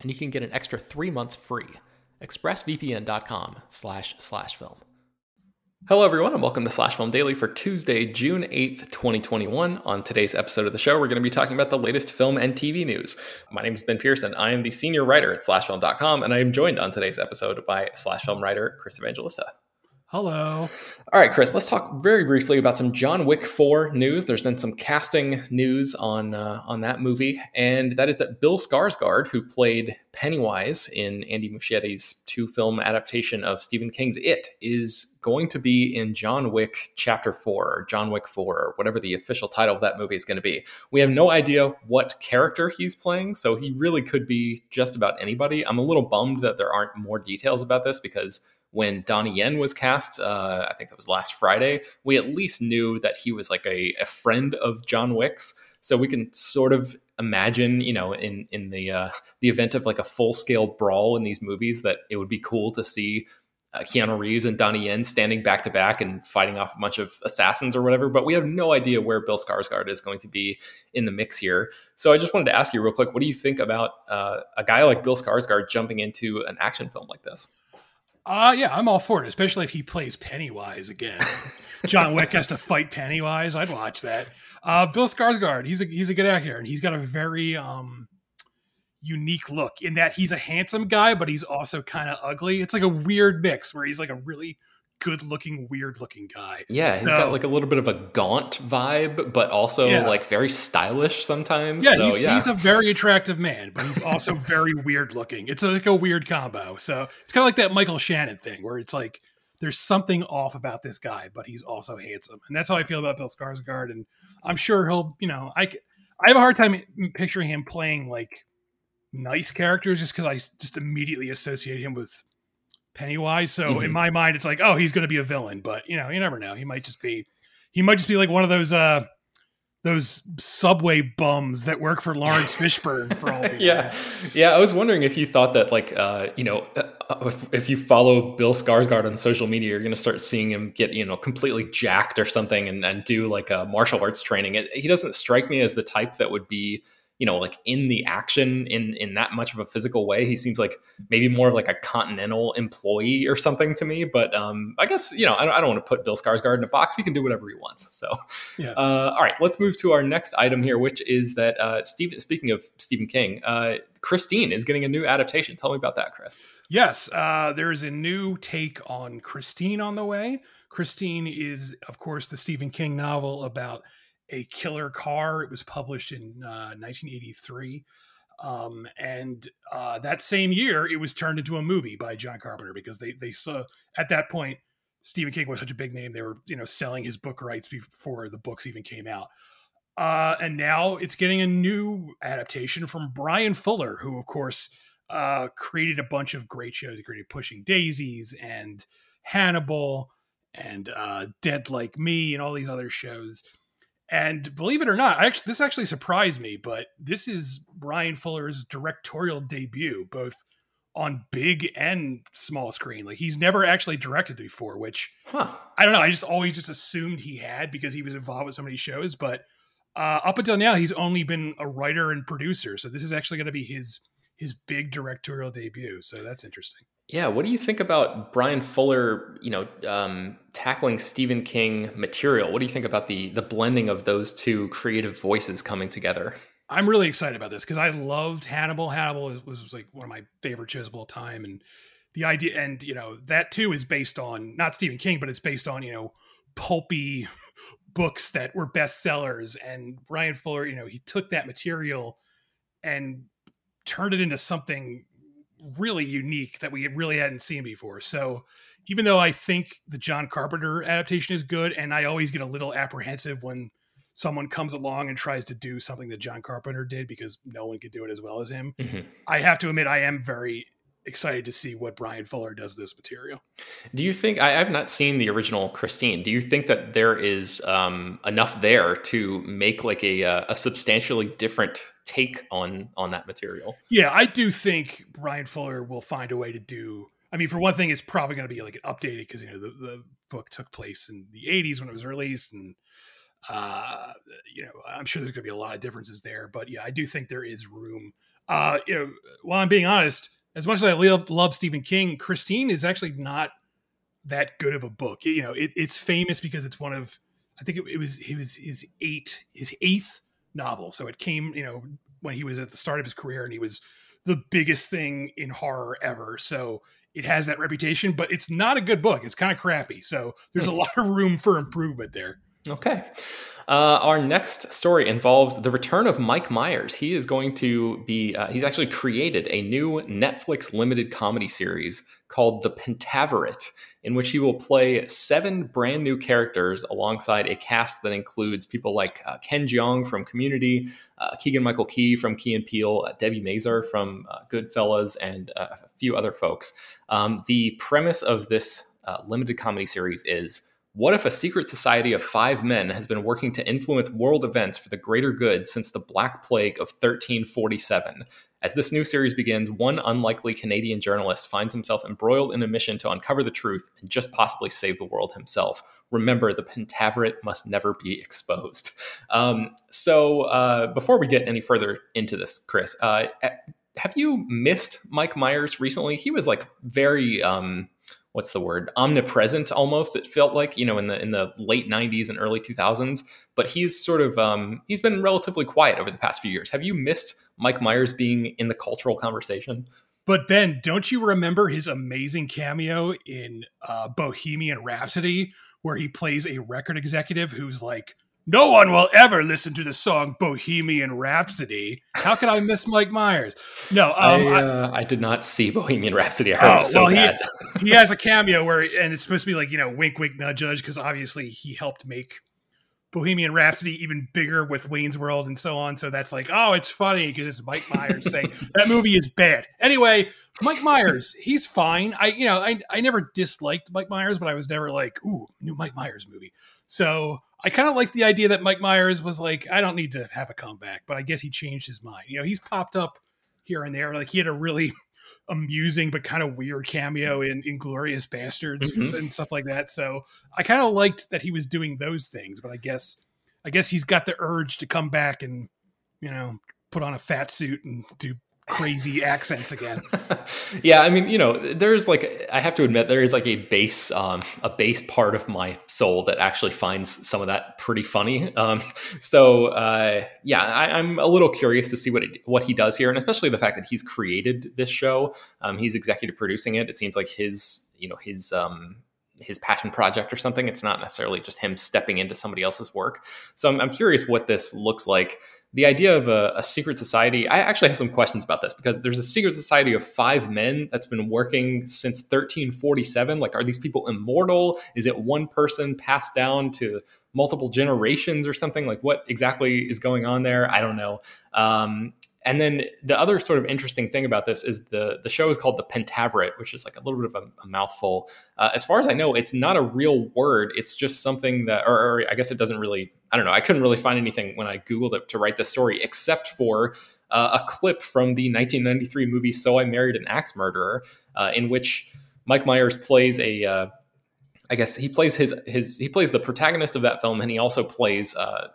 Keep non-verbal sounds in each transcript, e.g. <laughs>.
and you can get an extra three months free. ExpressVPN.com slash slash film. Hello, everyone, and welcome to Slash Film Daily for Tuesday, June 8th, 2021. On today's episode of the show, we're going to be talking about the latest film and TV news. My name is Ben Pearson. I am the senior writer at SlashFilm.com, and I am joined on today's episode by Slash Film writer Chris Evangelista. Hello. All right, Chris, let's talk very briefly about some John Wick 4 news. There's been some casting news on uh, on that movie, and that is that Bill Skarsgård, who played Pennywise in Andy Muschietti's two-film adaptation of Stephen King's It, is going to be in John Wick Chapter 4 or John Wick 4 or whatever the official title of that movie is going to be. We have no idea what character he's playing, so he really could be just about anybody. I'm a little bummed that there aren't more details about this because when Donnie Yen was cast, uh, I think that was last Friday, we at least knew that he was like a, a friend of John Wick's. So we can sort of imagine, you know, in in the uh, the event of like a full scale brawl in these movies, that it would be cool to see uh, Keanu Reeves and Donnie Yen standing back to back and fighting off a bunch of assassins or whatever. But we have no idea where Bill Skarsgård is going to be in the mix here. So I just wanted to ask you real quick, what do you think about uh, a guy like Bill Skarsgård jumping into an action film like this? Uh yeah, I'm all for it, especially if he plays Pennywise again. John Wick has to fight Pennywise. I'd watch that. Uh Bill Skarsgård, he's a he's a good actor and he's got a very um unique look in that he's a handsome guy, but he's also kind of ugly. It's like a weird mix where he's like a really good looking, weird looking guy. Yeah, he's got like a little bit of a gaunt vibe, but also yeah. like very stylish sometimes. Yeah, so, he's, yeah, he's, a very attractive man, but he's also very weird looking. It's like a weird combo. So it's kind of like that Michael Shannon thing where it's like there's something off about this guy, but he's also handsome. And that's how I feel about Bill Skarsgård. And I'm sure he'll, you know, I, I have a hard time mm, picturing him playing like nice characters just because I just immediately associate him with Pennywise. So mm-hmm. in my mind, it's like, oh, he's going to be a villain, but you know, you never know. He might just be, he might just be like one of those, uh, those subway bums that work for Laurence <laughs> Fishburne for all. <laughs> yeah, yeah. I was wondering if you thought that, like, uh, you know, uh, if, if you follow Bill Skarsgård on social media, you're going to start seeing him get, you know, completely jacked or something, and, and do like a martial arts training. It, he doesn't strike me as the type that would be you know like in the action in in that much of a physical way. He seems like maybe more of like a continental employee or something to me but um i guess you know i don't, I don't want to put bill skarsgård in a box. He can do whatever he wants. So yeah. uh, all right let's move to our next item here which is that uh stephen speaking of stephen king uh christine is getting a new adaptation. Tell me about that chris. Yes uh there's a new take on christine on the way. Christine is of course the stephen king novel about a killer car. It was published in uh, 1983. Um, and uh, that same year, it was turned into a movie by John Carpenter because they they saw at that point Stephen King was such a big name. They were you know selling his book rights before the books even came out. Uh, and now it's getting a new adaptation from Bryan Fuller, who of course uh, created a bunch of great shows. He created Pushing Daisies and Hannibal and uh, Dead Like Me and all these other shows. And believe it or not, I actually this actually surprised me, but this is Bryan Fuller's directorial debut, both on big and small screen. Like he's never actually directed before, which Huh. I don't know. I just always just assumed he had because he was involved with so many shows. But uh, up until now, he's only been a writer and producer. So this is actually going to be his his big directorial debut. So that's interesting. Yeah, what do you think about Bryan Fuller? You know, um, tackling Stephen King material. What do you think about the the blending of those two creative voices coming together? I'm really excited about this because I loved Hannibal. Hannibal was, was like one of my favorite shows of all time, and the idea, and you know, that too is based on not Stephen King, but it's based on you know pulpy <laughs> books that were bestsellers. And Bryan Fuller, you know, he took that material and turned it into something really unique that we really hadn't seen before. So even though I think the John Carpenter adaptation is good, and I always get a little apprehensive when someone comes along and tries to do something that John Carpenter did because no one could do it as well as him. Mhm. I have to admit, I am very excited to see what Bryan Fuller does with this material. Do you think I, I've not seen the original Christine? Do you think that there is um, enough there to make like a uh, a substantially different take on on that material? Yeah, I do think Bryan Fuller will find a way to do. I mean, for one thing, it's probably going to be like an updated because you know the, the book took place in the '80s when it was released, and uh, you know I'm sure there's going to be a lot of differences there. But yeah, I do think there is room. Uh, you know, while I'm being honest, as much as I love, love Stephen King, Christine is actually not that good of a book. You know, it, it's famous because it's one of I think it, it was it was his eight his eighth novel. So it came, you know, when he was at the start of his career and he was the biggest thing in horror ever. So it has that reputation, but it's not a good book. It's kind of crappy. So there's a hmm. lot of room for improvement there. Okay. Uh, our next story involves the return of Mike Myers. He is going to be, uh, he's actually created a new Netflix limited comedy series called The Pentaverate, in which he will play seven brand new characters alongside a cast that includes people like uh, Ken Jeong from Community, uh, Keegan Michael Key from Key and Peele, uh, Debbie Mazar from uh, Goodfellas, and a few other folks. Um, the premise of this limited comedy series is what if a secret society of five men has been working to influence world events for the greater good since the Black Plague of 1347? As this new series begins, one unlikely Canadian journalist finds himself embroiled in a mission to uncover the truth and just possibly save the world himself. Remember, the Pentaverate must never be exposed. Um, so, uh, before we get any further into this, Chris, uh, have you missed Mike Myers recently? He was like very. Um, what's the word omnipresent almost it felt like you know in the in the late 90s and early 2000s but he's sort of um, he's been relatively quiet over the past few years. Have you missed mike myers being in the cultural conversation? But Ben, don't you remember his amazing cameo in uh, Bohemian Rhapsody, where he plays a record executive who's like, "No one will ever listen to the song Bohemian Rhapsody." How could I miss Mike Myers? No, um, I, I- uh, I did not see bohemian rhapsody i heard Oh, so well, he- he has a cameo where, and it's supposed to be like you know, wink, wink, nudge, nudge, because obviously he helped make Bohemian Rhapsody even bigger with Wayne's World and so on. So that's like, oh, it's funny because it's Mike Myers saying <laughs> that movie is bad. Anyway, Mike Myers, he's fine. I, you know, I, I never disliked Mike Myers, but I was never like, ooh, new Mike Myers movie. So I kind of like the idea that Mike Myers was like, I don't need to have a comeback, but I guess he changed his mind. You know, he's popped up here and there. Like he had a really <laughs> amusing but kind of weird cameo in Inglourious Basterds Mhm. and stuff like that. So I kind of liked that he was doing those things, but I guess I guess he's got the urge to come back and you know put on a fat suit and do crazy accents again. <laughs> yeah, I mean, you know, there's like I have to admit there is like a base um a base part of my soul that actually finds some of that pretty funny. Um so uh yeah, I, I'm a little curious to see what it, what he does here, and especially the fact that he's created this show. Um he's executive producing it. It seems like his, you know, his um his passion project or something. It's not necessarily just him stepping into somebody else's work. So I'm, I'm curious what this looks like. The idea of a, a, secret society, I actually have some questions about this because there's a secret society of five men that's been working since 1347. Like, are these people immortal? Is it one person passed down to multiple generations or something? Like, what exactly is going on there? I don't know. Um, and then the other sort of interesting thing about this is the the show is called the Pentaverate, which is like a little bit of a, a mouthful. Uh, as far as I know, it's not a real word. It's just something that, or, or, I guess it doesn't really. I don't know. I couldn't really find anything when I googled it to write the story, except for uh, a clip from the 1993 movie So I Married an Axe Murderer, uh, in which Mike Myers plays a uh, I guess he plays his his he plays the protagonist of that film, and he also plays uh,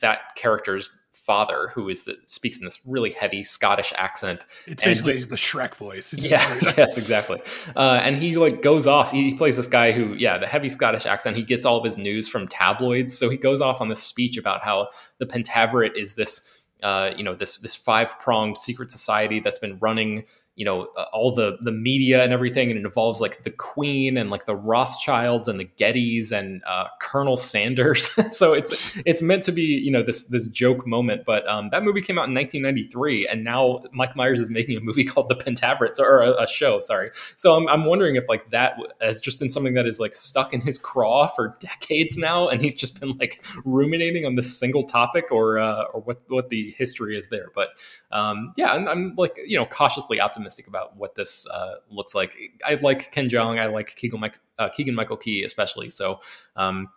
that character's father, who is the speaks in this really heavy Scottish accent. It's basically just, the Shrek voice. yeah, <laughs> yes, exactly. Uh, and he like goes off. He, he plays this guy who, yeah, the heavy Scottish accent. He gets all of his news from tabloids. So he goes off on this speech about how the Pentaverate is this. Uh, you know this this five pronged secret society that's been running you know uh, all the the media and everything and it involves like the queen and like the rothschilds and the gettys and uh, colonel sanders. <laughs> So it's it's meant to be you know this this joke moment but um, that movie came out in 1993 and now mike myers is making a movie <laughs> called the pentaverates or a, a show sorry. So I'm, I'm wondering if like that has just been something that is like stuck in his craw for decades now and he's just been like ruminating on this single topic or uh, or what what the history is there. But um, yeah I'm, I'm like you know cautiously optimistic optimistic about what this uh, looks like. I like Ken Jeong. I like Keegan, uh, Keegan Michael Key especially. So um,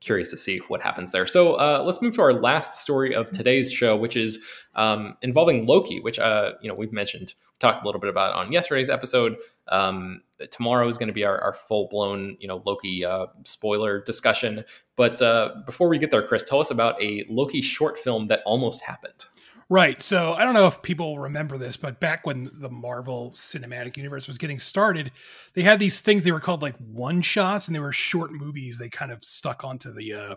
curious to see what happens there. So uh, let's move to our last story of today's show, which is um, involving Loki, which uh, you know we've mentioned, we talked a little bit about on yesterday's episode. Um, tomorrow is going to be our, our full blown you know Loki uh, spoiler discussion. But uh, before we get there, Chris, tell us about a Loki short film that almost happened. Right. So I don't know if people remember this, but back when the Marvel Cinematic Universe was getting started, they had these things they were called like one shots, and they were short movies. They kind of stuck onto the, uh,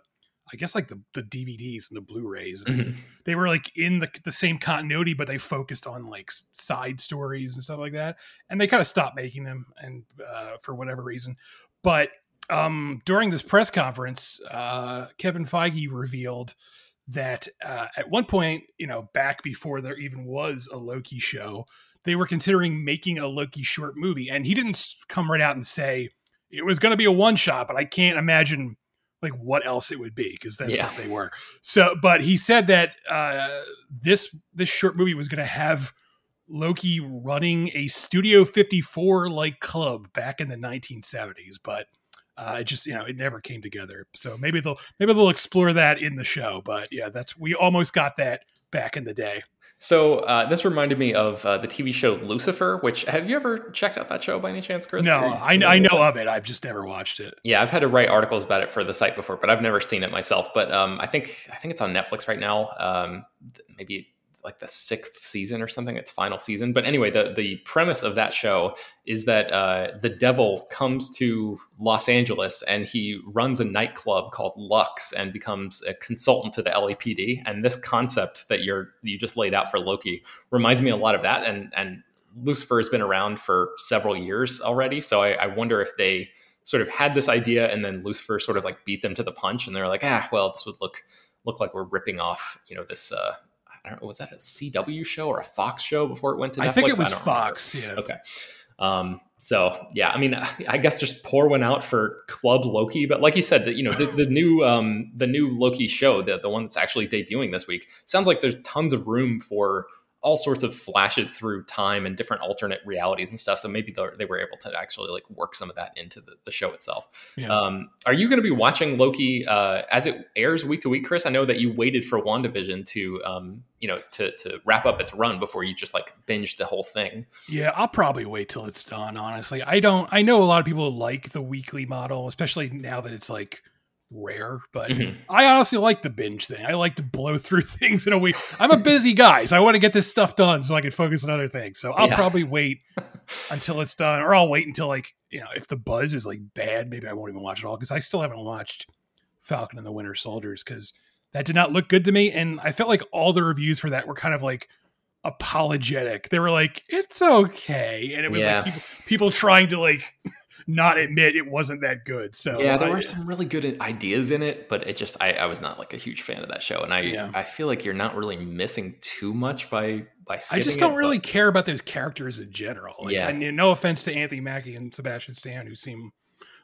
I guess like the the DVDs and the Blu-rays. And mm-hmm. They were like in the the same continuity, but they focused on like side stories and stuff like that. And they kind of stopped making them, and uh, for whatever reason. But um, during this press conference, uh, Kevin Feige revealed that uh, at one point, you know, back before there even was a Loki show, they were considering making a Loki short movie. And he didn't come right out and say it was going to be a one shot, but I can't imagine like what else it would be because that's yeah. what they were. So, but he said that uh, this this short movie was going to have Loki running a Studio 54 like club back in the 1970s, but uh, it just you know it never came together. So maybe they'll maybe they'll explore that in the show. But yeah, that's we almost got that back in the day. So uh, this reminded me of uh, the TV show Lucifer. Which have you ever checked out that show by any chance, Chris? No, I, I know of it. I've just never watched it. Yeah, I've had to write articles about it for the site before, but I've never seen it myself. But um, I think I think it's on Netflix right now. Um, maybe like the sixth season or something, its final season. But anyway, the the premise of that show is that uh, the devil comes to Los Angeles and he runs a nightclub called Lux and becomes a consultant to the LAPD. And this concept that you're you just laid out for Loki reminds me a lot of that. And and Lucifer has been around for several years already, so I, I wonder if they sort of had this idea and then Lucifer sort of like beat them to the punch and they're like, ah, well, this would look look like we're ripping off, you know, this uh, I don't know, was that a CW show or a Fox show before it went to Netflix? I think it was Fox. Remember. Yeah. Okay. Um, so yeah, I mean, <laughs> I guess just pour one out for Club Loki. But like you said, that you know the, the new um, the new Loki show, the the one that's actually debuting this week, sounds like there's tons of room for all sorts of flashes through time and different alternate realities and stuff. So maybe they were able to actually like work some of that into the, the show itself. Yeah. Um, are you going to be watching Loki uh, as it airs week to week, Chris? I know that you waited for WandaVision to, um, you know, to, to wrap up its run before you just like binge the whole thing. Yeah, I'll probably wait till it's done. Honestly, I don't. I know a lot of people like the weekly model, especially now that it's like rare, but mm-hmm. I honestly like the binge thing. I like to blow <laughs> through things in a week. I'm a busy guy, so I want to get this stuff done so I can focus on other things. So I'll yeah. probably wait <laughs> until it's done, or I'll wait until like you know if the buzz is like bad, maybe I won't even watch it all because I still haven't watched Falcon and the Winter Soldiers because that did not look good to me, and I felt like all the reviews for that were kind of like apologetic. They were like, "It's okay," and it was yeah. like people, people trying to like <laughs> not admit it wasn't that good. So yeah, there I, were some really good ideas in it, but it just I, I was not like a huge fan of that show, and I yeah. I feel like you're not really missing too much by by. I just don't it, really but... care about those characters in general. Like, yeah, mean, no offense to Anthony Mackie and Sebastian Stan, who seem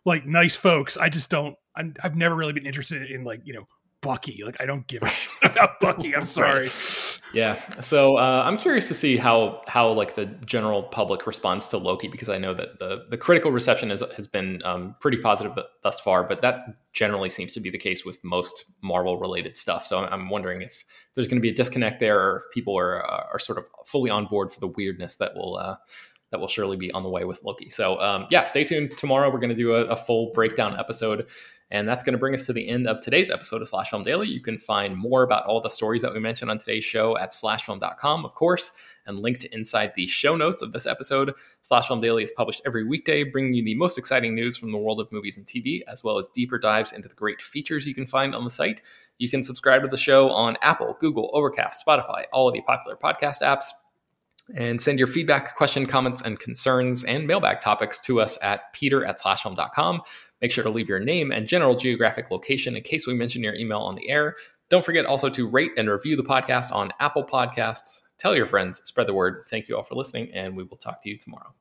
like nice folks. I just don't. i have never really been interested in like you know Bucky. Like I don't give a <laughs> shit about Bucky. I'm sorry. Right. Yeah. So uh, I'm curious to see how how like the general public responds to Loki because I know that the the critical reception has has been um, pretty positive thus far, but that generally seems to be the case with most Marvel related stuff. So I'm wondering if there's going to be a disconnect there, or if people are uh, are sort of fully on board for the weirdness that will. Uh, that will surely be on the way with Loki. So, um, yeah, stay tuned. Tomorrow, we're going to do a, a full breakdown episode and that's going to bring us to the end of today's episode of Slash Film Daily. You can find more about all the stories that we mentioned on today's show at slashfilm.com, of course, and linked inside the show notes of this episode. Slash Film Daily is published every weekday, bringing you the most exciting news from the world of movies and TV, as well as deeper dives into the great features you can find on the site. You can subscribe to the show on Apple, Google, Overcast, Spotify, all of the popular podcast apps and send your feedback, question, comments, and concerns and mailbag topics to us at peter at slashfilm.com. Make sure to leave your name and general geographic location in case we mention your email on the air. Don't forget also to rate and review the podcast on Apple Podcasts. Tell your friends, spread the word. Thank you all for listening, and we will talk to you tomorrow.